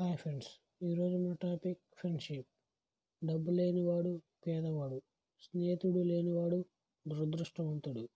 Hi friends. ఈరోజు మన topic friendship. డబ్బు లేనివాడు పేదవాడు స్నేహితుడు లేనివాడు దురదృష్టవంతుడు.